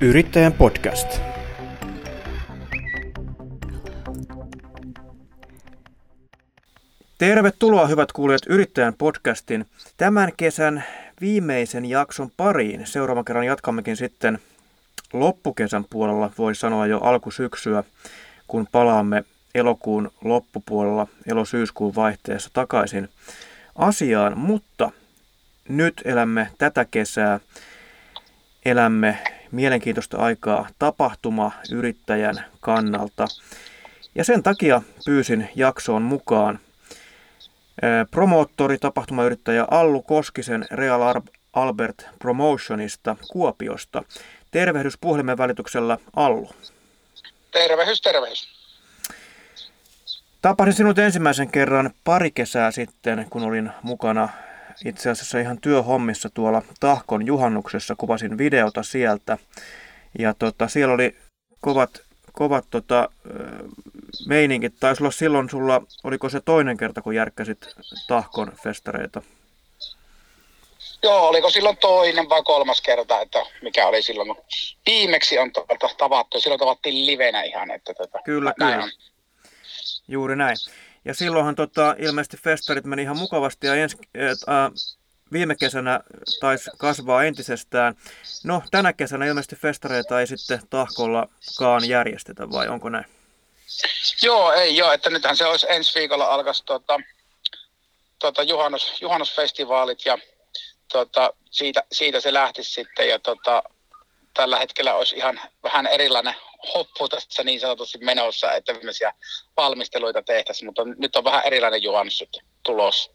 Yrittäjän podcast. Tervetuloa hyvät kuulijat Yrittäjän podcastin tämän kesän viimeisen jakson pariin. Seuraavan kerran jatkammekin sitten loppukesän puolella, voi sanoa jo alkusyksyä, kun palaamme elokuun loppupuolella, elosyyskuun vaihteessa takaisin asiaan, mutta nyt elämme tätä kesää, elämme mielenkiintoista aikaa tapahtuma yrittäjän kannalta. Ja sen takia pyysin jaksoon mukaan promoottori, tapahtumayrittäjä Allu Koskisen Real Albert Promotionista Kuopiosta. Tervehdys puhelimen välityksellä Allu. Tervehdys, tervehdys. Tapasin sinut ensimmäisen kerran pari kesää sitten, kun olin mukana itse asiassa ihan työhommissa tuolla Tahkon juhannuksessa, kuvasin videota sieltä. Ja tota, siellä oli kovat, kovat tota, meininkit. Taisi olla silloin sulla, oliko se toinen kerta, kun järkkäsit Tahkon festareita? Joo, oliko silloin toinen vai kolmas kerta, että mikä oli silloin. Viimeksi on tavattu, silloin tavattiin livenä ihan. Että tota, kyllä, kyllä. On. Juuri näin. Ja silloinhan tota, ilmeisesti festarit meni ihan mukavasti ja ens, äh, viime kesänä taisi kasvaa entisestään. No, tänä kesänä ilmeisesti festareita ei sitten tahkollakaan järjestetä, vai onko näin? Joo, ei joo, että nythän se olisi ensi viikolla alkaisi tuota, tuota juhannus, juhannusfestivaalit ja tuota, siitä, siitä, se lähtisi sitten ja tuota, tällä hetkellä olisi ihan vähän erilainen hoppu tässä niin sanotusti menossa, että tämmöisiä valmisteluita tehtäisiin, mutta nyt on vähän erilainen juhannus tulos.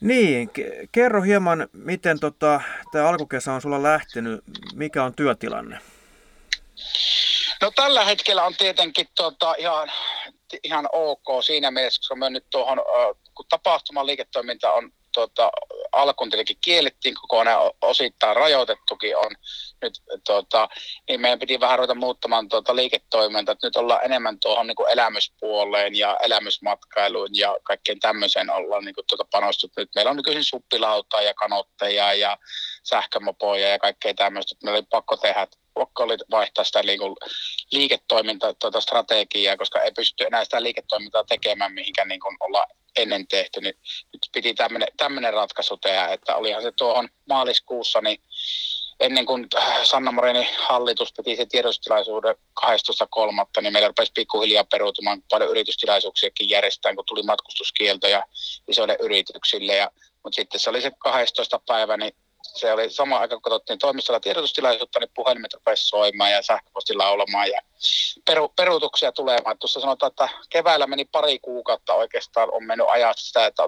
Niin, kerro hieman, miten tota, tämä alkukesä on sulla lähtenyt, mikä on työtilanne? No tällä hetkellä on tietenkin tota, ihan, ihan ok siinä mielessä, koska me nyt tuohon, kun tapahtuman liiketoiminta on tota, alkuun tietenkin kiellettiin kokonaan, osittain rajoitettukin on nyt, tota, niin meidän piti vähän ruveta muuttamaan tuota liiketoimintaa, että nyt ollaan enemmän tuohon niin kuin elämyspuoleen ja elämysmatkailuun ja kaikkeen tämmöiseen ollaan niin kuin, tuota panostunut. Nyt meillä on nykyisin suppilautaa ja kanotteja ja sähkömopoja ja kaikkea tämmöistä, että meillä oli pakko tehdä pakko oli vaihtaa sitä liiku, liiketoiminta, tuota strategiaa, koska ei pysty enää sitä liiketoimintaa tekemään, mihinkä niin kuin ollaan ennen tehty, niin nyt piti tämmöinen ratkaisu tehdä, että olihan se tuohon maaliskuussa, niin ennen kuin Sanna Morenin hallitus piti se tiedotustilaisuuden 12.3., niin meillä rupesi pikkuhiljaa peruutumaan paljon yritystilaisuuksiakin järjestetään, kun tuli matkustuskieltoja isoille yrityksille. Ja, mutta sitten se oli se 12. päivä, niin se oli sama aika, kun katsottiin toimistolla tiedotustilaisuutta, niin puhelimet rupesi soimaan ja sähköposti laulamaan ja peru, peruutuksia tulemaan. Tuossa sanotaan, että keväällä meni pari kuukautta oikeastaan on mennyt ajat sitä, että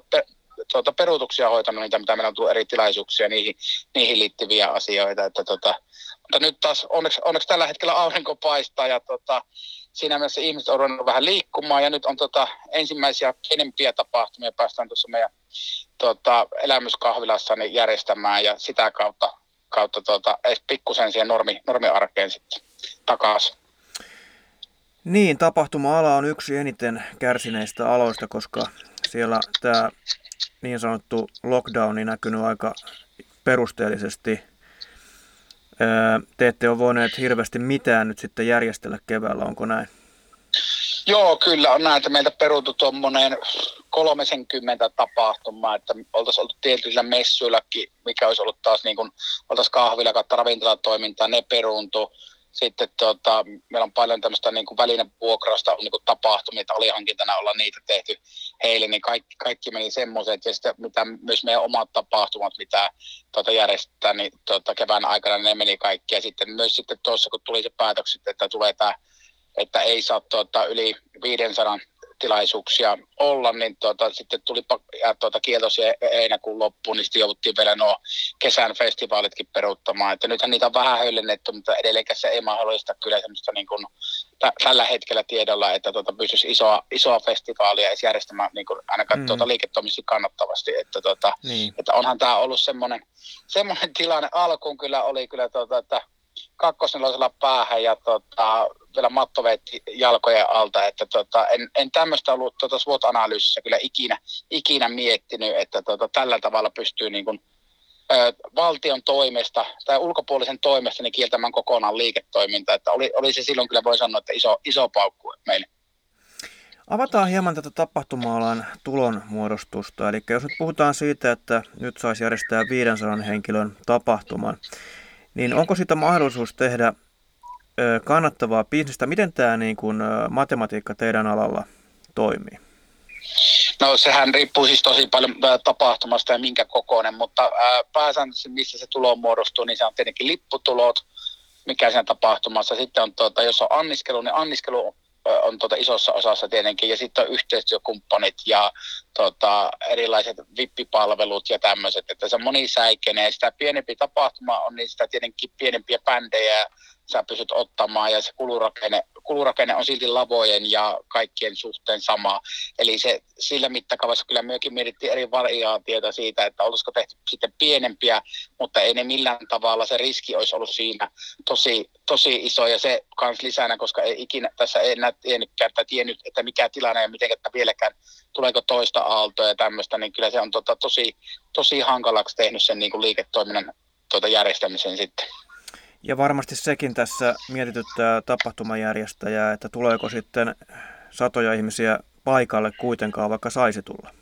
tuota, peruutuksia hoitanut niitä, mitä meillä on tullut eri tilaisuuksia, niihin, niihin liittyviä asioita. Että, tuota, mutta nyt taas onneksi, onneksi tällä hetkellä aurinko paistaa ja tuota, siinä mielessä ihmiset on ruvennut vähän liikkumaan ja nyt on tota, ensimmäisiä pienempiä tapahtumia päästään tuossa meidän tota, elämyskahvilassa niin järjestämään ja sitä kautta, kautta tota, pikkusen siihen normi, normiarkeen sitten takaisin. Niin, tapahtuma-ala on yksi eniten kärsineistä aloista, koska siellä tämä niin sanottu lockdowni näkynyt aika perusteellisesti. Te ette ole voineet hirveästi mitään nyt sitten järjestellä keväällä, onko näin? Joo, kyllä on näin, että meiltä peruutu tuommoinen 30 tapahtumaa, että oltaisiin oltu tietyillä messuillakin, mikä olisi ollut taas niin kuin, oltaisiin kahvilla kautta ravintolatoimintaa, ne peruuntu. Sitten tota, meillä on paljon tämmöistä niin kuin välinevuokrausta niin kuin tapahtumia, että alihankintana ollaan niitä tehty heille, niin kaikki, kaikki meni semmoiset. Ja sitten mitä myös meidän omat tapahtumat, mitä tota, järjestetään, niin tota, kevään aikana ne meni kaikki. Ja sitten myös sitten tuossa, kun tuli se päätökset, että tulee tämä että ei saa tuota, yli 500 tilaisuuksia olla, niin tuota, sitten tuli ja tuota, kieltoisia heinäkuun loppuun, niin sitten jouduttiin vielä nuo kesän festivaalitkin peruuttamaan. Että nythän niitä on vähän höllennetty, mutta edelleenkään se ei mahdollista kyllä semmoista niin kuin, t- tällä hetkellä tiedolla, että tuota, pystyisi isoa, isoa festivaalia edes järjestämään niin kuin, ainakaan mm. tuota, liiketoimisesti kannattavasti. Että, tuota, niin. että onhan tämä ollut semmoinen, semmoinen tilanne alkuun kyllä oli kyllä, tuota, että kakkosnelosella päähän ja tota, vielä matto veitti jalkojen alta, että tota, en, en tämmöistä ollut tota SWOT-analyysissä kyllä ikinä, ikinä miettinyt, että tota, tällä tavalla pystyy niin kuin, valtion toimesta tai ulkopuolisen toimesta niin kieltämään kokonaan liiketoiminta. Että oli, oli se silloin kyllä voi sanoa, että iso, iso paukku meille. Avataan hieman tätä tapahtuma-alan tulonmuodostusta. Eli jos nyt puhutaan siitä, että nyt saisi järjestää 500 henkilön tapahtuman, niin onko sitä mahdollisuus tehdä kannattavaa bisnestä? Miten tämä niin kuin, matematiikka teidän alalla toimii? No sehän riippuu siis tosi paljon tapahtumasta ja minkä kokoinen, mutta pääsääntöisesti missä se tulo muodostuu, niin se on tietenkin lipputulot, mikä siinä tapahtumassa. Sitten on, tuota, jos on anniskelu, niin anniskelu on tuota isossa osassa tietenkin, ja sitten on yhteistyökumppanit ja tuota, erilaiset vippipalvelut ja tämmöiset, että se on monisäikeinen, ja sitä pienempi tapahtuma on, niin sitä tietenkin pienempiä bändejä sä pystyt ottamaan, ja se kulurakenne, kulurakenne on silti lavojen ja kaikkien suhteen sama. Eli se, sillä mittakaavassa kyllä myöskin mietittiin eri variaatioita siitä, että olisiko tehty sitten pienempiä, mutta ei ne millään tavalla, se riski olisi ollut siinä tosi, tosi iso, ja se kans lisänä, koska ei ikinä tässä ei enää tiennytkään, että tiennyt, että mikä tilanne ja miten että vieläkään tuleeko toista aaltoa ja tämmöistä, niin kyllä se on tota, tosi, tosi hankalaksi tehnyt sen niin kuin liiketoiminnan tuota järjestämisen sitten. Ja varmasti sekin tässä mietityttää tapahtumajärjestäjää, että tuleeko sitten satoja ihmisiä paikalle kuitenkaan, vaikka saisi tulla.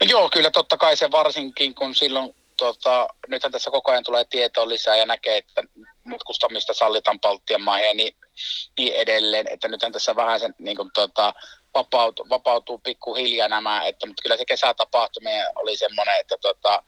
No joo, kyllä totta kai se varsinkin, kun silloin, tota, nythän tässä koko ajan tulee tietoa lisää ja näkee, että matkustamista sallitaan Baltian maihin ja niin, niin edelleen, että nythän tässä vähän sen niin kuin, tota, vapautuu, vapautuu pikkuhiljaa nämä, että, mutta kyllä se kesätapahtuminen oli semmoinen, että tota,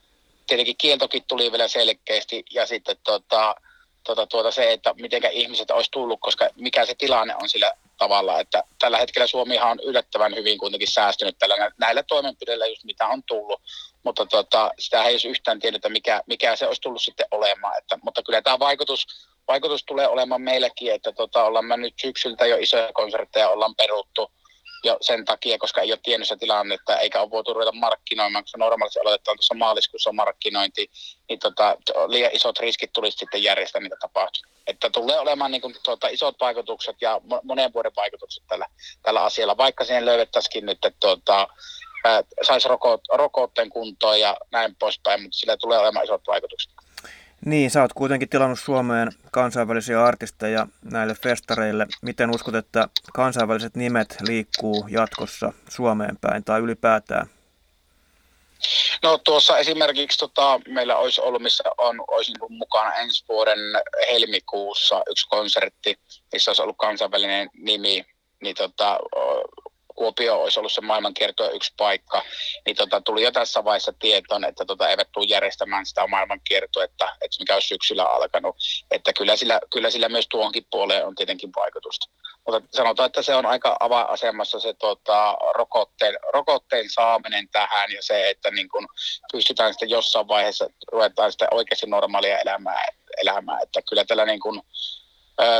tietenkin kieltokin tuli vielä selkeästi ja sitten tota, tuota, tuota se, että miten ihmiset olisi tullut, koska mikä se tilanne on sillä tavalla, että tällä hetkellä Suomihan on yllättävän hyvin kuitenkin säästynyt tällä, näillä toimenpideillä just mitä on tullut, mutta tota, sitä ei olisi yhtään tiedetä, mikä, mikä se olisi tullut sitten olemaan, että, mutta kyllä tämä vaikutus, vaikutus tulee olemaan meillekin, että tota, ollaan me nyt syksyltä jo isoja konsertteja ollaan peruttu, jo sen takia, koska ei ole tiennyt sitä tilannetta, eikä ole voitu ruveta markkinoimaan, koska normaalisti aloitetaan tuossa maaliskuussa markkinointi, niin tota, liian isot riskit tulisi sitten järjestää niitä tapahtumia. Että tulee olemaan niin kuin, tuota, isot vaikutukset ja monen vuoden vaikutukset tällä, tällä asialla, vaikka siihen löydettäisikin nyt, että tuota, saisi rokotteen kuntoon ja näin poispäin, mutta sillä tulee olemaan isot vaikutukset. Niin, sä oot kuitenkin tilannut Suomeen kansainvälisiä artisteja näille festareille. Miten uskot, että kansainväliset nimet liikkuu jatkossa Suomeen päin tai ylipäätään? No tuossa esimerkiksi tota, meillä olisi ollut, missä on, olisi niin mukana ensi vuoden helmikuussa yksi konsertti, missä olisi ollut kansainvälinen nimi, niin tota, Kuopio olisi ollut se maailmankiertoa yksi paikka, niin tota, tuli jo tässä vaiheessa tietoon, että tota, eivät tule järjestämään sitä maailmankiertoa, että, että mikä olisi syksyllä alkanut. Että kyllä sillä, kyllä sillä myös tuonkin puoleen on tietenkin vaikutusta. Mutta sanotaan, että se on aika avainasemassa se tota, rokotteen, rokotteen saaminen tähän ja se, että niin kun pystytään sitten jossain vaiheessa ruvetaan sitten oikeasti normaalia elämää, elämää. Että kyllä tällä niin kun,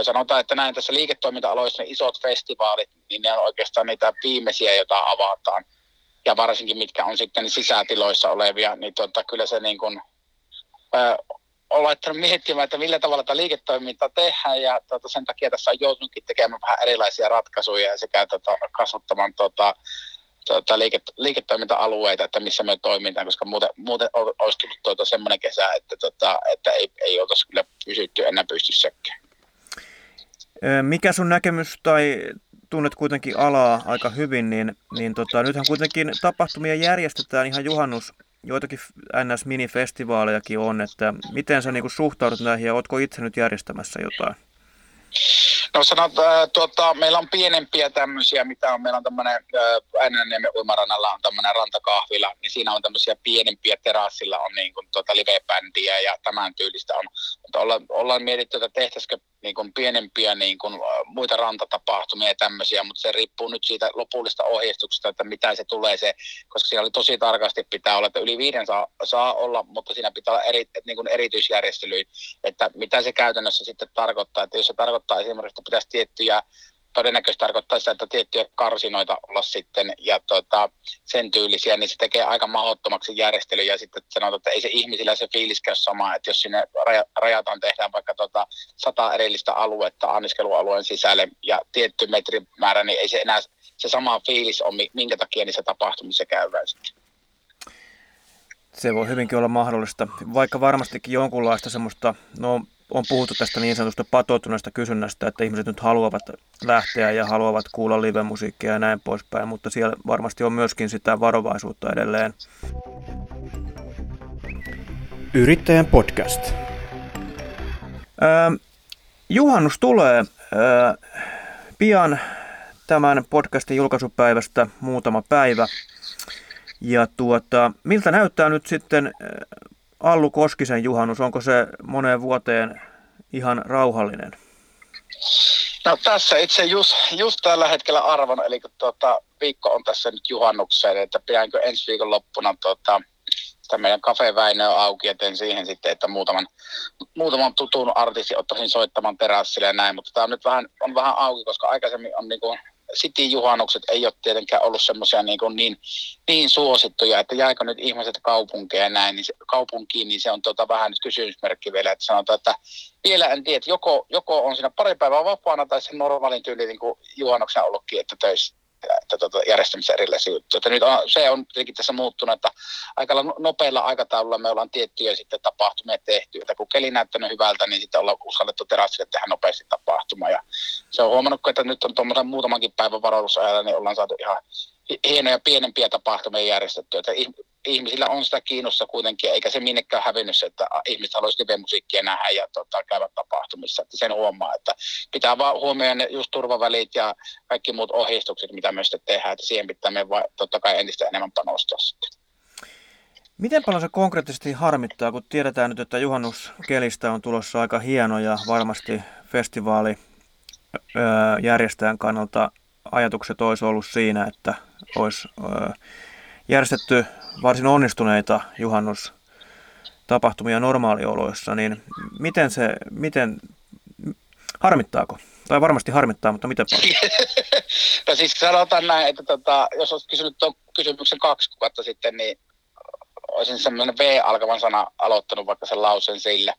sanotaan, että näin tässä liiketoiminta-aloissa ne isot festivaalit, niin ne on oikeastaan niitä viimeisiä, joita avataan. Ja varsinkin mitkä on sitten sisätiloissa olevia, niin tota, kyllä se niin kuin, ö, on laittanut miettimään, että millä tavalla tätä liiketoimintaa tehdään ja tota, sen takia tässä on joutunutkin tekemään vähän erilaisia ratkaisuja sekä tota, kasvattamaan tota, tota, liiket, liiketoiminta-alueita, että missä me toimitaan, koska muuten, muuten olisi tullut tuota semmoinen kesä, että, tota, että ei, ei oltaisi kyllä pysytty enää pystyssäkään. Mikä sun näkemys tai tunnet kuitenkin alaa aika hyvin, niin, niin tota, nythän kuitenkin tapahtumia järjestetään ihan juhannus, joitakin NS-minifestivaalejakin on, että miten sä niin suhtaudut näihin ja ootko itse nyt järjestämässä jotain? No sanot, äh, tuota, meillä on pienempiä tämmöisiä, mitä on, meillä on tämmöinen, äh, Äänenniemen uimarannalla on tämmöinen rantakahvila, niin siinä on tämmöisiä pienempiä, terassilla on niin kuin, tuota, live-bändiä ja tämän tyylistä on. Mutta ollaan, ollaan mietitty, että tehtäisikö niin kuin pienempiä niin kuin, muita rantatapahtumia ja tämmöisiä, mutta se riippuu nyt siitä lopullista ohjeistuksesta, että mitä se tulee se, koska siinä oli tosi tarkasti pitää olla, että yli viiden saa, saa olla, mutta siinä pitää olla eri, niin kuin erityisjärjestelyjä, että mitä se käytännössä sitten tarkoittaa, että jos se tarkoittaa esimerkiksi, että pitäisi tiettyjä todennäköisesti tarkoittaa sitä, että tiettyjä karsinoita olla sitten ja tota, sen tyylisiä, niin se tekee aika mahdottomaksi järjestely ja sitten sanotaan, että ei se ihmisillä se fiilis käy sama, että jos sinne rajataan, tehdään vaikka tota, sata erillistä aluetta anniskelualueen sisälle ja tietty metrimäärä, niin ei se enää se sama fiilis on, minkä takia niissä tapahtumissa käydään sitten. Se voi hyvinkin olla mahdollista, vaikka varmastikin jonkunlaista semmoista, no on puhuttu tästä niin sanotusta patoutuneesta kysynnästä, että ihmiset nyt haluavat lähteä ja haluavat kuulla live-musiikkia ja näin poispäin, mutta siellä varmasti on myöskin sitä varovaisuutta edelleen. Yrittäjän podcast. Öö, juhannus tulee öö, pian tämän podcastin julkaisupäivästä muutama päivä. Ja tuota, miltä näyttää nyt sitten Allu Koskisen juhannus, onko se moneen vuoteen ihan rauhallinen? No tässä itse just, just tällä hetkellä arvon, eli tuota, viikko on tässä nyt juhannukseen, että pidänkö ensi viikon loppuna tuota, sitä meidän Cafe Väinö auki ja teen siihen sitten, että muutaman, muutaman tutun artistin ottaisin soittamaan terassille ja näin, mutta tämä on nyt vähän, on vähän auki, koska aikaisemmin on niin kuin City-juhannukset ei ole tietenkään ollut semmoisia niin, niin, niin suosittuja, että jääkö nyt ihmiset kaupunkiin ja näin, niin se, kaupunkiin, niin se on tota vähän nyt kysymysmerkki vielä, että sanotaan, että vielä en tiedä, joko, joko on siinä pari päivää vapaana tai se normaalin tyyli niin kuin juhannuksen ollutkin, että töissä että tuota, järjestämisessä erilaisia juttuja. Että nyt on, se on tietenkin tässä muuttunut, että aika nopeilla aikataululla me ollaan tiettyjä sitten tapahtumia tehty, että kun keli näyttänyt hyvältä, niin sitten ollaan uskallettu terassille tehdä nopeasti tapahtuma. Ja se on huomannut, että nyt on tuommoisen muutamankin päivän varoitusajalla, niin ollaan saatu ihan hienoja pienempiä tapahtumia järjestettyä. Että ihmisillä on sitä kiinnosta kuitenkin, eikä se minnekään hävinnyt se, että ihmiset haluaisivat live-musiikkia nähdä ja tota, käydä tapahtumissa. Että sen huomaa, että pitää vaan huomioida just turvavälit ja kaikki muut ohjeistukset, mitä myös tehdään, että siihen pitää me va- totta kai entistä enemmän panostaa sitten. Miten paljon se konkreettisesti harmittaa, kun tiedetään nyt, että juhannuskelistä on tulossa aika hieno ja varmasti festivaali järjestäjän kannalta ajatukset olisi ollut siinä, että olisi järjestetty varsin onnistuneita juhannustapahtumia normaalioloissa, niin miten se, miten, harmittaako? Tai varmasti harmittaa, mutta miten paljon? no siis sanotaan näin, että tota, jos olisit kysynyt tuon kysymyksen kaksi kuukautta sitten, niin olisin semmoinen V-alkavan sana aloittanut vaikka sen lauseen sille.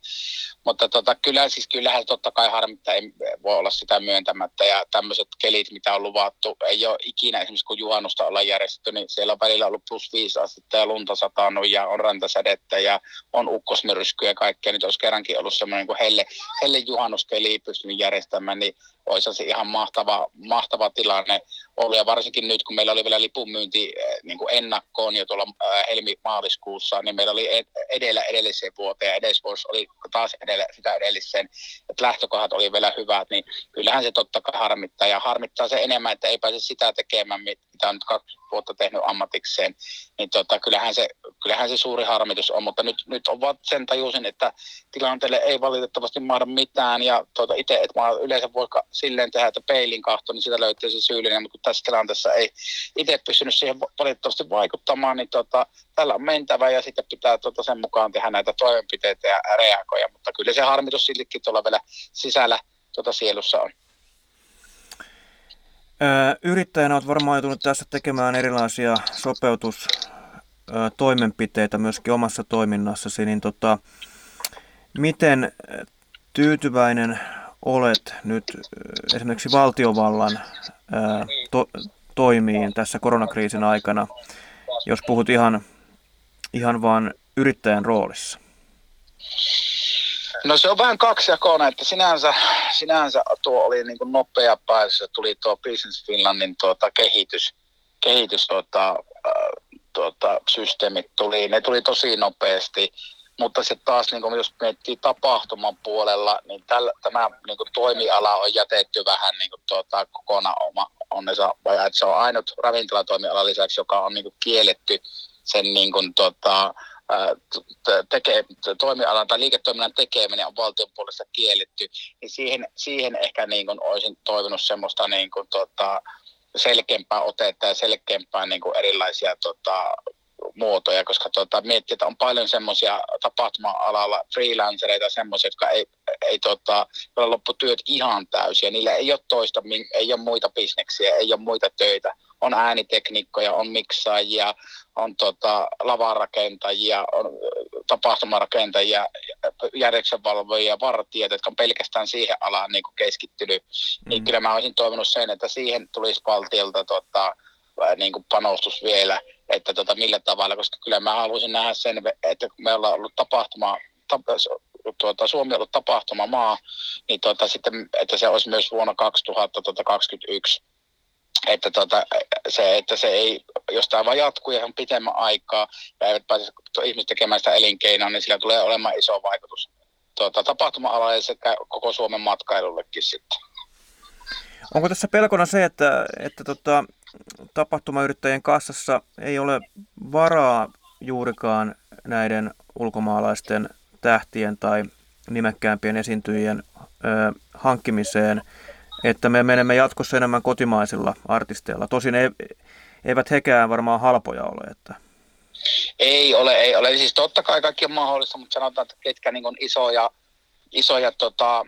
Mutta tota, kyllä, siis kyllähän totta kai harmittaa, ei voi olla sitä myöntämättä. Ja tämmöiset kelit, mitä on luvattu, ei ole ikinä esimerkiksi kun juhannusta ollaan järjestetty, niin siellä on välillä ollut plus viisi astetta ja lunta satanut ja on rantasädettä ja on ukkosmyrskyä ja kaikkea. Nyt olisi kerrankin ollut semmoinen kuin helle, helle juhannuskeli pystynyt järjestämään, niin olisi se ihan mahtava, mahtava tilanne ollut. Ja varsinkin nyt, kun meillä oli vielä lipunmyynti eh, niin kuin ennakkoon jo tuolla eh, helmi-maaliskuussa, niin meillä oli edellä edelliseen vuoteen ja edesvuosi oli taas edellä, sitä edelliseen, että lähtökohdat oli vielä hyvät, niin kyllähän se totta kai harmittaa. Ja harmittaa se enemmän, että ei pääse sitä tekemään, mitä on nyt kaksi vuotta tehnyt ammatikseen, niin tota, kyllähän, se, kyllähän se suuri harmitus on. Mutta nyt, nyt on vaan sen tajusin, että tilanteelle ei valitettavasti mahda mitään. Ja tuota, itse, että mä yleensä voi silleen tehdä, että peilin kahto, niin sitä löytyy se syyllinen. Mutta kun tässä tilanteessa ei itse pystynyt siihen valitettavasti vaikuttamaan, niin tota, tällä on mentävä ja sitten pitää tota, sen mukaan tehdä näitä toimenpiteitä ja reagoja. Mutta kyllä se harmitus siltikin tuolla vielä sisällä tuota sielussa on. Yrittäjänä olet varmaan joutunut tässä tekemään erilaisia sopeutustoimenpiteitä myöskin omassa toiminnassasi, niin tota, miten tyytyväinen olet nyt esimerkiksi valtiovallan to, toimiin tässä koronakriisin aikana, jos puhut ihan, ihan vaan yrittäjän roolissa? No se on vähän kaksijakoinen, että sinänsä, sinänsä tuo oli niin kuin nopea päässä, tuli tuo Business Finlandin tuota kehitys, kehitys tuota, äh, tuota, systeemit tuli, ne tuli tosi nopeasti, mutta sitten taas niin kuin jos miettii tapahtuman puolella, niin tällä, tämä niin kuin toimiala on jätetty vähän niin kuin tuota, kokonaan oma onnensa, vai että se on ainut ravintolatoimiala lisäksi, joka on niin kuin kielletty sen niin kuin, tuota, teke, toimialan tai liiketoiminnan tekeminen on valtion puolesta kielletty, niin siihen, siihen ehkä niin kuin olisin toivonut semmoista niin kuin, tota, selkeämpää otetta ja selkeämpää niin kuin erilaisia tota, muotoja, koska tota, miettii, että on paljon semmoisia tapahtuma-alalla freelancereita, semmoisia, jotka ei, ei tota, loppu työt ihan täysin, ja niillä ei ole toista, ei ole muita bisneksiä, ei ole muita töitä, on äänitekniikkoja, on miksaajia, on tota, lavarakentajia, on tapahtumarakentajia, järjestönvalvojia, vartijat, jotka on pelkästään siihen alaan niin kuin keskittynyt. Mm. Niin kyllä mä olisin toivonut sen, että siihen tulisi valtiolta tota, niin kuin panostus vielä että tota, millä tavalla, koska kyllä mä haluaisin nähdä sen, että kun me ollaan ollut tapahtuma, tuota, Suomi on ollut tapahtumamaa, niin tuota, sitten, että se olisi myös vuonna 2021 että, tota, se, että se ei, jos tämä vaan jatkuu ja on pitemmän aikaa ja eivät pääse ihmiset tekemään sitä elinkeinoa, niin sillä tulee olemaan iso vaikutus tuota, tapahtuma-alalle sekä koko Suomen matkailullekin sitten. Onko tässä pelkona se, että, että tota, tapahtumayrittäjien kassassa ei ole varaa juurikaan näiden ulkomaalaisten tähtien tai nimekkäämpien esiintyjien ö, hankkimiseen, että me menemme jatkossa enemmän kotimaisilla artisteilla. Tosin ei, eivät hekään varmaan halpoja ole. Että... Ei ole, ei ole. Siis totta kai kaikki on mahdollista, mutta sanotaan, että ketkä niin on isoja, isoja tota,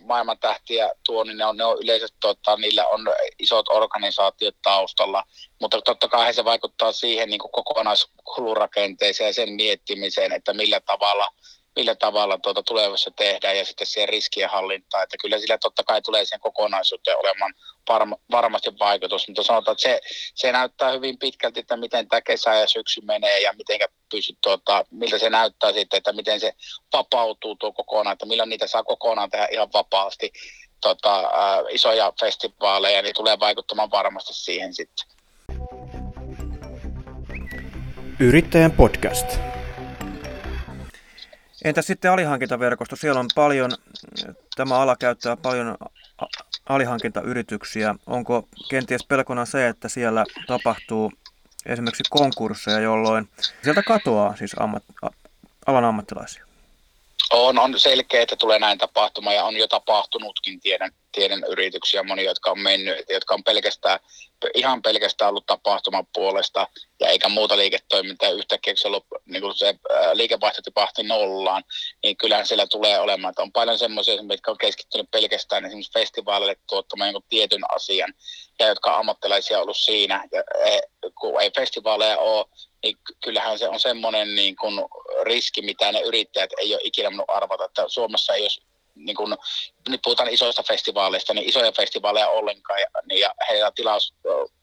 maailman tähtiä tuo, niin ne on, ne on yleisesti, tota, niillä on isot organisaatiot taustalla, mutta totta kai se vaikuttaa siihen niin kokonaiskulurakenteeseen ja sen miettimiseen, että millä tavalla – millä tavalla tuota tulevassa tehdään ja sitten siihen riskien hallintaan. Että kyllä sillä totta kai tulee siihen kokonaisuuteen olemaan varma, varmasti vaikutus, mutta sanotaan, että se, se näyttää hyvin pitkälti, että miten tämä kesä ja syksy menee ja miten pysyt, tuota, miltä se näyttää sitten, että miten se vapautuu tuo kokonaan, että milloin niitä saa kokonaan tehdä ihan vapaasti tota, äh, isoja festivaaleja, niin tulee vaikuttamaan varmasti siihen sitten. Yrittäjän podcast. Entä sitten alihankintaverkosto? Siellä on paljon, tämä ala käyttää paljon alihankintayrityksiä. Onko kenties pelkona se, että siellä tapahtuu esimerkiksi konkursseja, jolloin sieltä katoaa siis ammat, alan ammattilaisia? On, on selkeä, että tulee näin tapahtuma ja on jo tapahtunutkin. Tiedän, tiedän yrityksiä, moni, jotka on mennyt, jotka on pelkästään, ihan pelkästään ollut tapahtuman puolesta ja eikä muuta liiketoimintaa yhtäkkiä, kun se, ollut, niin kun se liikevaihto tipahti nollaan, niin kyllähän siellä tulee olemaan, että on paljon semmoisia, jotka on keskittynyt pelkästään esimerkiksi festivaaleille tuottamaan jonkun tietyn asian ja jotka on ammattilaisia ollut siinä. Ja, e, kun ei festivaaleja ole, niin kyllähän se on semmoinen niin kuin riski, mitä ne yrittäjät ei ole ikinä arvata, että Suomessa ei olisi niin kun, nyt puhutaan isoista festivaaleista, niin isoja festivaaleja ollenkaan, ja, niin, ja heidän tilaus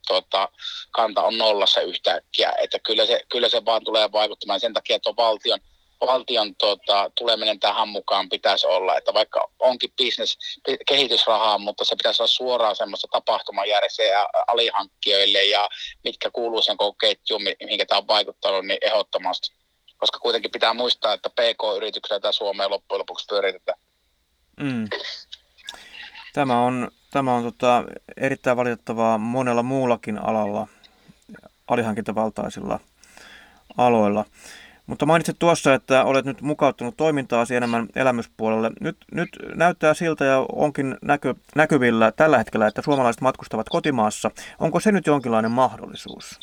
tuota, kanta on nollassa yhtäkkiä, että kyllä se, kyllä se vaan tulee vaikuttamaan. Sen takia, on valtion, valtion tuota, tuleminen tähän mukaan pitäisi olla, että vaikka onkin business kehitysrahaa, mutta se pitäisi olla suoraan semmoista tapahtumajärjestäjä alihankkijoille ja mitkä kuuluu sen koko ketjuun, mihinkä tämä on vaikuttanut, niin ehdottomasti. Koska kuitenkin pitää muistaa, että PK-yrityksellä tämä Suomeen loppujen lopuksi pyöritetään. Mm. Tämä on, tämä on tota, erittäin valitettavaa monella muullakin alalla, alihankintavaltaisilla aloilla. Mutta mainitsit tuossa, että olet nyt mukauttanut toimintaasi enemmän elämyspuolelle. Nyt, nyt näyttää siltä ja onkin näky, näkyvillä tällä hetkellä, että suomalaiset matkustavat kotimaassa. Onko se nyt jonkinlainen mahdollisuus?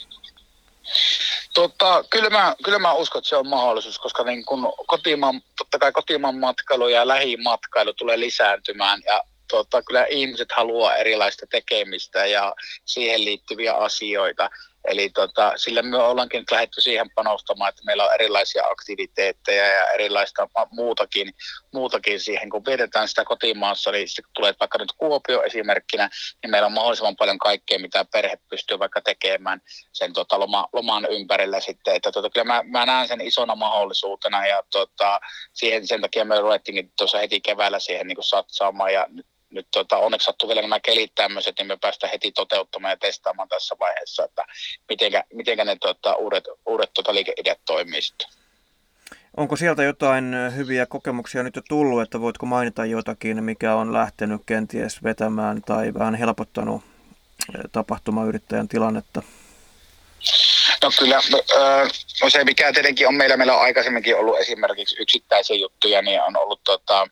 Tota, kyllä, mä, kyllä mä uskon, että se on mahdollisuus, koska niin kun kotimaan, totta kai kotimaan matkailu ja lähimatkailu tulee lisääntymään ja tota, kyllä ihmiset haluaa erilaista tekemistä ja siihen liittyviä asioita. Eli tota, sillä me ollaankin nyt lähdetty siihen panostamaan, että meillä on erilaisia aktiviteetteja ja erilaista muutakin, muutakin siihen. Kun vietetään sitä kotimaassa, niin sitten kun tulee vaikka nyt Kuopio esimerkkinä, niin meillä on mahdollisimman paljon kaikkea, mitä perhe pystyy vaikka tekemään sen tota, loma, loman ympärillä sitten. Että tota, kyllä mä, mä näen sen isona mahdollisuutena ja tota, siihen sen takia me ruvettiinkin tuossa heti keväällä siihen niin satsaamaan ja nyt nyt tota, onneksi sattuu vielä nämä kelit tämmöiset, niin me päästään heti toteuttamaan ja testaamaan tässä vaiheessa, että mitenkä, mitenkä ne tota, uudet, uudet tota, liikeideat toimii sitten. Onko sieltä jotain hyviä kokemuksia nyt jo tullut, että voitko mainita jotakin, mikä on lähtenyt kenties vetämään tai vähän helpottanut tapahtumayrittäjän tilannetta? No kyllä, no se mikä tietenkin on meillä, meillä on aikaisemminkin ollut esimerkiksi yksittäisiä juttuja, niin on ollut tota,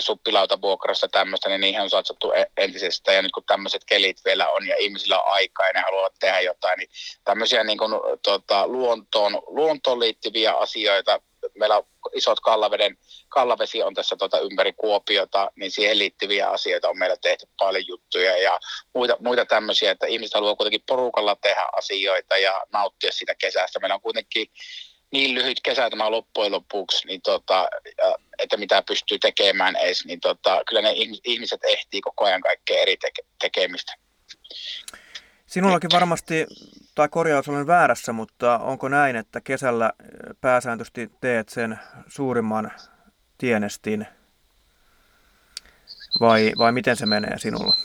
suppilautavuokrassa tämmöistä, niin niihin on satsattu e- entisestä. Ja nyt kun tämmöiset kelit vielä on ja ihmisillä on aikaa ja ne haluavat tehdä jotain, niin tämmöisiä niin kuin, tota, luontoon, luontoon liittyviä asioita, meillä on isot kallaveden, kallavesi on tässä tota, ympäri Kuopiota, niin siihen liittyviä asioita on meillä tehty paljon juttuja ja muita, muita tämmöisiä, että ihmiset haluaa kuitenkin porukalla tehdä asioita ja nauttia sitä kesästä. Meillä on kuitenkin niin lyhyt kesä tämä loppujen lopuksi, niin tota, että mitä pystyy tekemään edes, niin tota, kyllä ne ihmiset ehtii koko ajan kaikkea eri teke- tekemistä. Sinullakin varmasti, tai korjaus olen väärässä, mutta onko näin, että kesällä pääsääntöisesti teet sen suurimman tienestin vai, vai miten se menee sinulla?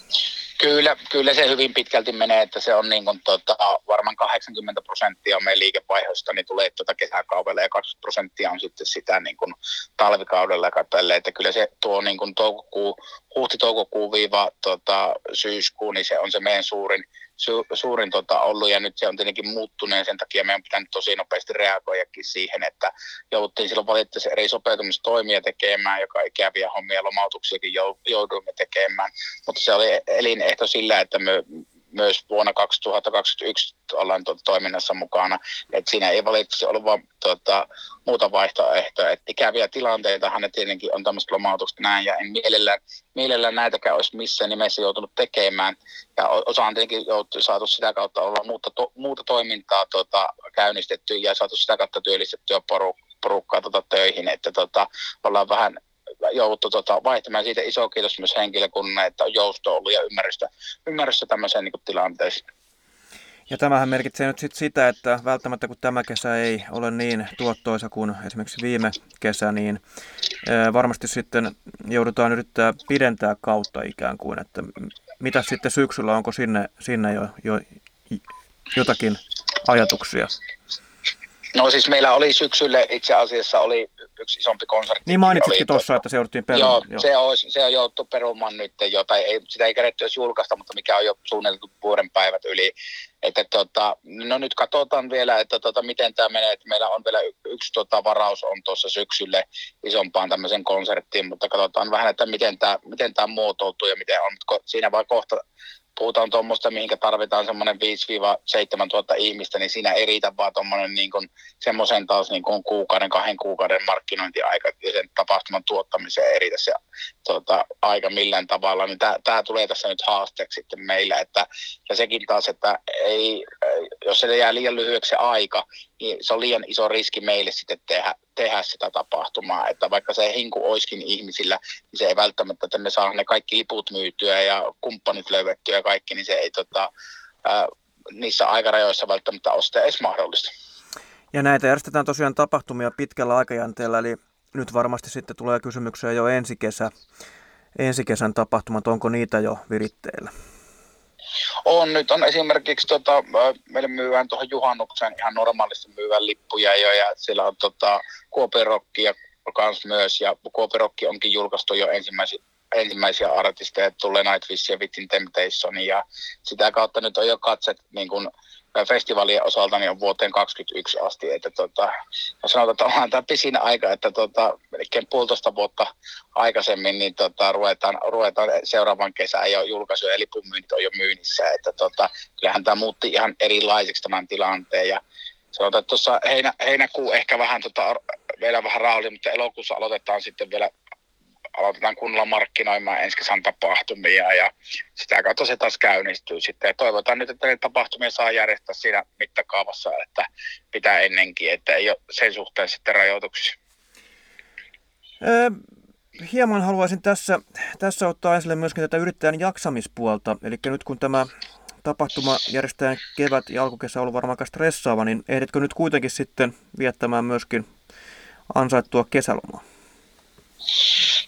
Kyllä, kyllä se hyvin pitkälti menee, että se on niin kuin, tota, varmaan 80 prosenttia meidän liikevaihosta niin tulee tuota kesäkaudella ja 20 prosenttia on sitten sitä niin kuin talvikaudella katselle, että kyllä se tuo niin kuin toukokuu, huhti-toukokuu viiva tota, syyskuu, niin se on se meidän suurin, su, suurin tota, ollut ja nyt se on tietenkin muuttunut ja sen takia meidän pitää tosi nopeasti reagoidakin siihen, että jouduttiin silloin valitettavasti eri sopeutumistoimia tekemään, joka ikäviä hommia lomautuksiakin jouduimme tekemään, mutta se oli elinehto sillä, että me myös vuonna 2021 ollaan tuota toiminnassa mukana. Et siinä ei valitettavasti ollut vaan tuota, muuta vaihtoehtoa. Et ikäviä tilanteitahan ne tietenkin on tämmöistä lomautukset näin, ja en mielellään, mielellään näitäkään olisi missään nimessä joutunut tekemään. Ja osa on tietenkin joutu, saatu sitä kautta olla muuta, to, muuta toimintaa tuota, käynnistetty ja saatu sitä kautta työllistettyä porukkaa tuota, töihin, että tuota, ollaan vähän jouduttu tota, vaihtamaan siitä iso kiitos myös henkilökunnalle, että on jousto ollut ja ymmärrystä, ymmärrystä tämmöiseen niin tilanteeseen. Ja tämähän merkitsee nyt sit sitä, että välttämättä kun tämä kesä ei ole niin tuottoisa kuin esimerkiksi viime kesä, niin varmasti sitten joudutaan yrittää pidentää kautta ikään kuin, että mitä sitten syksyllä, onko sinne, sinne jo, jo jotakin ajatuksia? No siis meillä oli syksylle itse asiassa oli yksi isompi konsertti. Niin mainitsitkin tuossa, että se jouduttiin perumaan. Joo, joo. Se, on, se on jouduttu perumaan nyt jo, tai ei, sitä ei keretty edes julkaista, mutta mikä on jo suunniteltu vuoden päivät yli. Että tota, no nyt katsotaan vielä, että tota, miten tämä menee. Että meillä on vielä yksi tota, varaus on tuossa syksylle isompaan tämmöisen konserttiin, mutta katsotaan vähän, että miten tämä miten muotoutuu ja miten on. Siinä vaan kohta puhutaan tuommoista, mihinkä tarvitaan semmoinen 5-7 tuhatta ihmistä, niin siinä ei riitä vaan tuommoinen niin semmoisen taas niin kuin kuukauden, kahden kuukauden markkinointiaika ja sen tapahtuman tuottamiseen ei riitä se tuota, aika millään tavalla. Niin tämä tulee tässä nyt haasteeksi sitten meillä, että, ja sekin taas, että ei, jos se jää liian lyhyeksi aika, se on liian iso riski meille sitten tehdä, tehdä sitä tapahtumaa, että vaikka se hinku oiskin ihmisillä, niin se ei välttämättä, että me saa ne kaikki liput myytyä ja kumppanit löydettyä ja kaikki, niin se ei tota, niissä aikarajoissa välttämättä ole sitä edes mahdollista. Ja näitä järjestetään tosiaan tapahtumia pitkällä aikajänteellä, eli nyt varmasti sitten tulee kysymyksiä jo ensi kesä, ensi kesän tapahtumat, onko niitä jo viritteillä? On, nyt on esimerkiksi, tota, meille myydään tuohon juhannukseen ihan normaalisti myyvän lippuja jo, ja siellä on tota, Kuopirokkia kans myös, ja Kuopirokki onkin julkaistu jo ensimmäisiä, ensimmäisiä artisteja, tulee Nightwish ja Within Temptation, ja sitä kautta nyt on jo katset niin kun, festivaalien osalta niin on vuoteen 2021 asti. Että tota, sanotaan, että onhan tämä pisin aika, että tota, melkein puolitoista vuotta aikaisemmin niin tota, ruvetaan, ruvetaan seuraavan kesän jo julkaisu ja lipunmyynnit on jo myynnissä. Että tota, kyllähän tämä muutti ihan erilaiseksi tämän tilanteen ja sanotaan, että tuossa heinä, heinäkuu ehkä vähän tota, vielä vähän raali, mutta elokuussa aloitetaan sitten vielä aloitetaan kunnolla markkinoimaan ensi kesän tapahtumia ja sitä kautta se taas käynnistyy sitten. Ja toivotaan nyt, että ne tapahtumia saa järjestää siinä mittakaavassa, että pitää ennenkin, että ei ole sen suhteen sitten rajoituksia. Hieman haluaisin tässä, tässä ottaa esille myöskin tätä yrittäjän jaksamispuolta. Eli nyt kun tämä tapahtuma järjestetään kevät ja alkukesä on ollut varmaan aika stressaava, niin ehditkö nyt kuitenkin sitten viettämään myöskin ansaittua kesälomaa?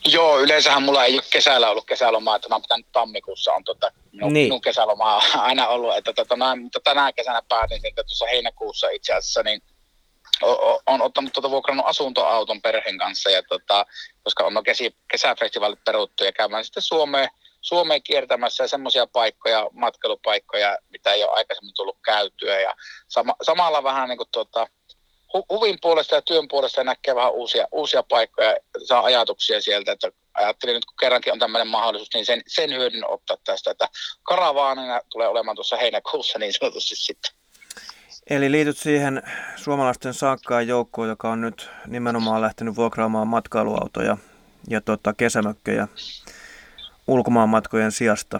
Joo, yleensähän mulla ei ole kesällä ollut kesälomaa, että mä pitänyt tammikuussa on tota, minun, niin. minun kesälomaa aina ollut, että tota, mä, mutta tänä kesänä päätin, että tuossa heinäkuussa itse asiassa niin on ottanut tuota vuokrannut asuntoauton perheen kanssa, ja tota, koska on kesi, kesäfestivaalit peruttu ja käymään sitten Suomeen, Suomeen kiertämässä semmoisia paikkoja, matkailupaikkoja, mitä ei ole aikaisemmin tullut käytyä ja sama, samalla vähän niin kuin tuota, huvin puolesta ja työn puolesta näkee vähän uusia, uusia paikkoja, saa ajatuksia sieltä, että ajattelin nyt kun kerrankin on tämmöinen mahdollisuus, niin sen, sen hyödyn ottaa tästä, että karavaanina tulee olemaan tuossa heinäkuussa niin sanotusti sitten. Eli liityt siihen suomalaisten saakkaan joukkoon, joka on nyt nimenomaan lähtenyt vuokraamaan matkailuautoja ja tota, kesämökkejä ulkomaan matkojen sijasta.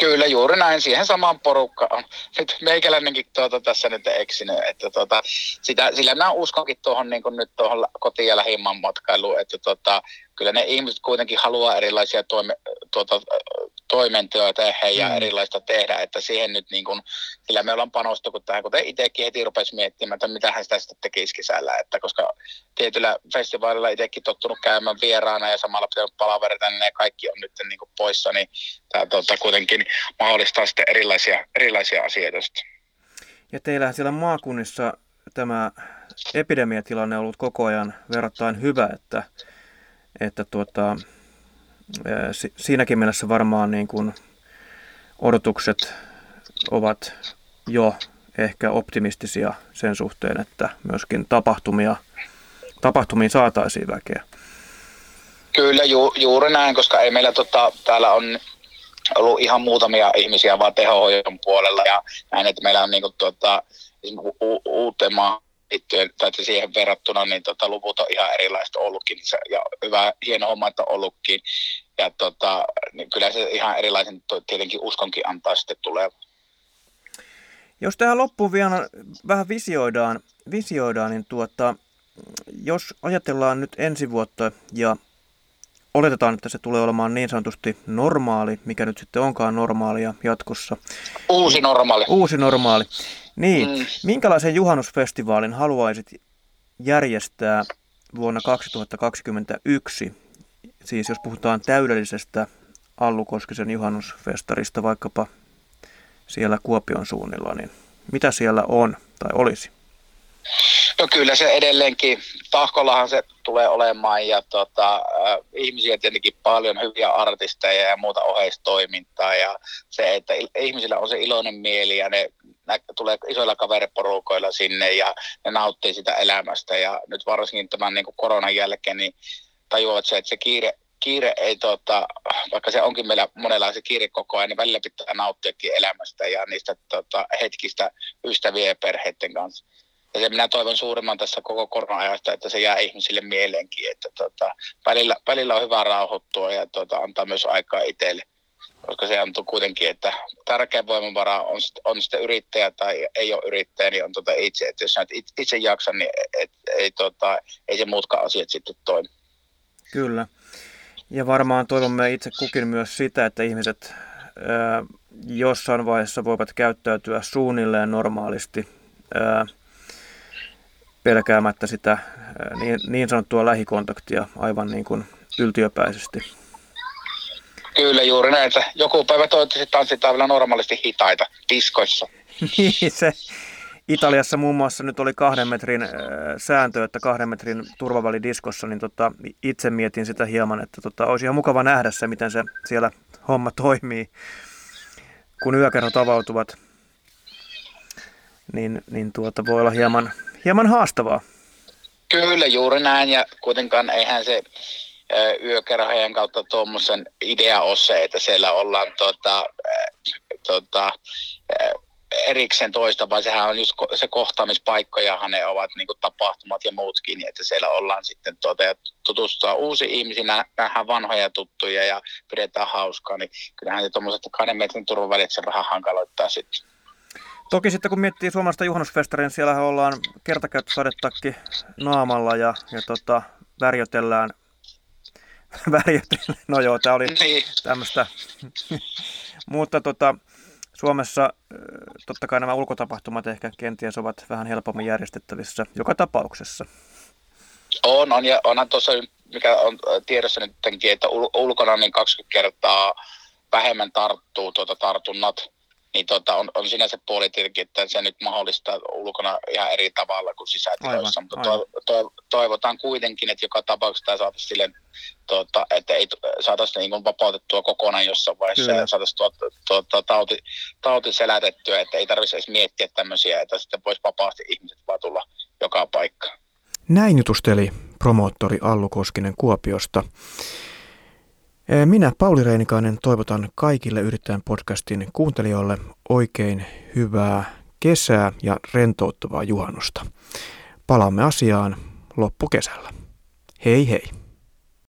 Kyllä, juuri näin. Siihen samaan porukkaan. Nyt meikäläinenkin tuota tässä nyt eksinyt. Että tuota, sitä, sillä mä uskonkin tuohon niin nyt tuohon koti- ja lähimman matkailuun, että tuota, kyllä ne ihmiset kuitenkin haluaa erilaisia toime, tuota, toimintoja tehdä ja mm. erilaista tehdä, että siihen nyt niin kuin, sillä me ollaan panostunut tähän, kuten itsekin heti rupesi miettimään, että mitä hän sitä sitten tekisi kesällä, että koska tietyllä festivaalilla itsekin tottunut käymään vieraana ja samalla pitänyt palaverita, niin ne kaikki on nyt niin kuin poissa, niin tämä tuota, kuitenkin mahdollistaa sitten erilaisia, erilaisia asioita. Ja teillähän siellä maakunnissa tämä epidemiatilanne on ollut koko ajan verrattain hyvä, että, että tuota, siinäkin mielessä varmaan niin kuin odotukset ovat jo ehkä optimistisia sen suhteen, että myöskin tapahtumia, tapahtumiin saataisiin väkeä. Kyllä, ju, juuri näin, koska ei meillä tota, täällä on ollut ihan muutamia ihmisiä vaan tehohoidon puolella ja näin, että meillä on niin kuin, tota, u- uuteen maahan liittyen, tai siihen verrattuna, niin tota, luvut on ihan erilaista ollutkin. Se, ja hyvä, hieno homma, että ollutkin. Ja tota, niin kyllä se ihan erilaisen tietenkin uskonkin antaa sitten tulee. Jos tähän loppuun vielä vähän visioidaan, visioidaan niin tuota, jos ajatellaan nyt ensi vuotta ja oletetaan, että se tulee olemaan niin sanotusti normaali, mikä nyt sitten onkaan normaalia jatkossa. Uusi normaali. Uusi normaali. Niin, mm. minkälaisen juhannusfestivaalin haluaisit järjestää vuonna 2021? Siis jos puhutaan täydellisestä Allukoskisen juhannusfestarista vaikkapa siellä Kuopion suunnilla, niin mitä siellä on tai olisi? No kyllä se edelleenkin, tahkollahan se tulee olemaan ja tota, äh, ihmisiä tietenkin paljon, hyviä artisteja ja muuta oheistoimintaa ja se, että ihmisillä on se iloinen mieli ja ne tulee isoilla kaveriporukoilla sinne ja ne nauttii sitä elämästä ja nyt varsinkin tämän niin kuin koronan jälkeen niin tajuavat se, että se kiire, kiire ei, tota, vaikka se onkin meillä monella se kiire koko ajan, niin välillä pitää nauttiakin elämästä ja niistä tota, hetkistä ystävien ja perheiden kanssa. Ja se minä toivon suurimman tässä koko korona-ajasta, että se jää ihmisille mieleenkin, että tota, välillä, välillä on hyvä rauhoittua ja tota, antaa myös aikaa itselle koska se on kuitenkin, että tärkeä voimavara on, on sitten yrittäjä tai ei ole yrittäjä, niin on tota itse. Että jos et itse jaksa, niin et, ei, tota, ei se muutkaan asiat sitten toimi. Kyllä. Ja varmaan toivomme itse kukin myös sitä, että ihmiset ää, jossain vaiheessa voivat käyttäytyä suunnilleen normaalisti ää, pelkäämättä sitä niin, niin sanottua lähikontaktia aivan niin kuin yltiöpäisesti. Kyllä juuri näin, että joku päivä toivottavasti tanssitaan vielä normaalisti hitaita diskoissa. Niin se Italiassa muun muassa nyt oli kahden metrin äh, sääntö, että kahden metrin turvaväli diskossa, niin tota, itse mietin sitä hieman, että tota, olisi ihan mukava nähdä se, miten se siellä homma toimii, kun yökerhot avautuvat. Niin, niin tuota, voi olla hieman, hieman haastavaa. Kyllä, juuri näin, ja kuitenkaan eihän se yökerhojen kautta tuommoisen idea on se, että siellä ollaan tota, tota, erikseen toista, vaan sehän on just se kohtaamispaikkojahan ne ovat niin kuin tapahtumat ja muutkin, että siellä ollaan sitten tuota, ja tutustua uusi ihmisiä, nähdään vanhoja tuttuja ja pidetään hauskaa, niin kyllähän se tuommoiset kahden metrin turvavälit se vähän hankaloittaa sitten. Toki sitten kun miettii suomalaista juhannusfestaria, niin siellä ollaan kertakäyttösadetakki naamalla ja, ja tota, värjötellään värjätellä. No joo, tämä oli niin. tämmöistä. Mutta tota, Suomessa totta kai nämä ulkotapahtumat ehkä kenties ovat vähän helpommin järjestettävissä joka tapauksessa. On, on ja onhan tuossa, mikä on tiedossa nytkin, että ulkona niin 20 kertaa vähemmän tarttuu tuota tartunnat niin tota, on, on sinänsä puoli tietenkin, että se nyt mahdollistaa ulkona ihan eri tavalla kuin sisätiloissa, mutta to, to, toivotaan kuitenkin, että joka tapauksessa tämä saataisiin sille, tota, että ei saataisiin niin vapautettua kokonaan jossain vaiheessa Kyllä. ja saataisiin tuota, tuota, tauti, tauti selätettyä, että ei tarvitsisi edes miettiä tämmöisiä, että sitten voisi vapaasti ihmiset vaan tulla joka paikkaan. Näin jutusteli promoottori Allu Koskinen Kuopiosta. Minä, Pauli Reinikainen, toivotan kaikille Yrittäjän podcastin kuuntelijoille oikein hyvää kesää ja rentouttavaa juhannusta. Palaamme asiaan loppukesällä. Hei hei!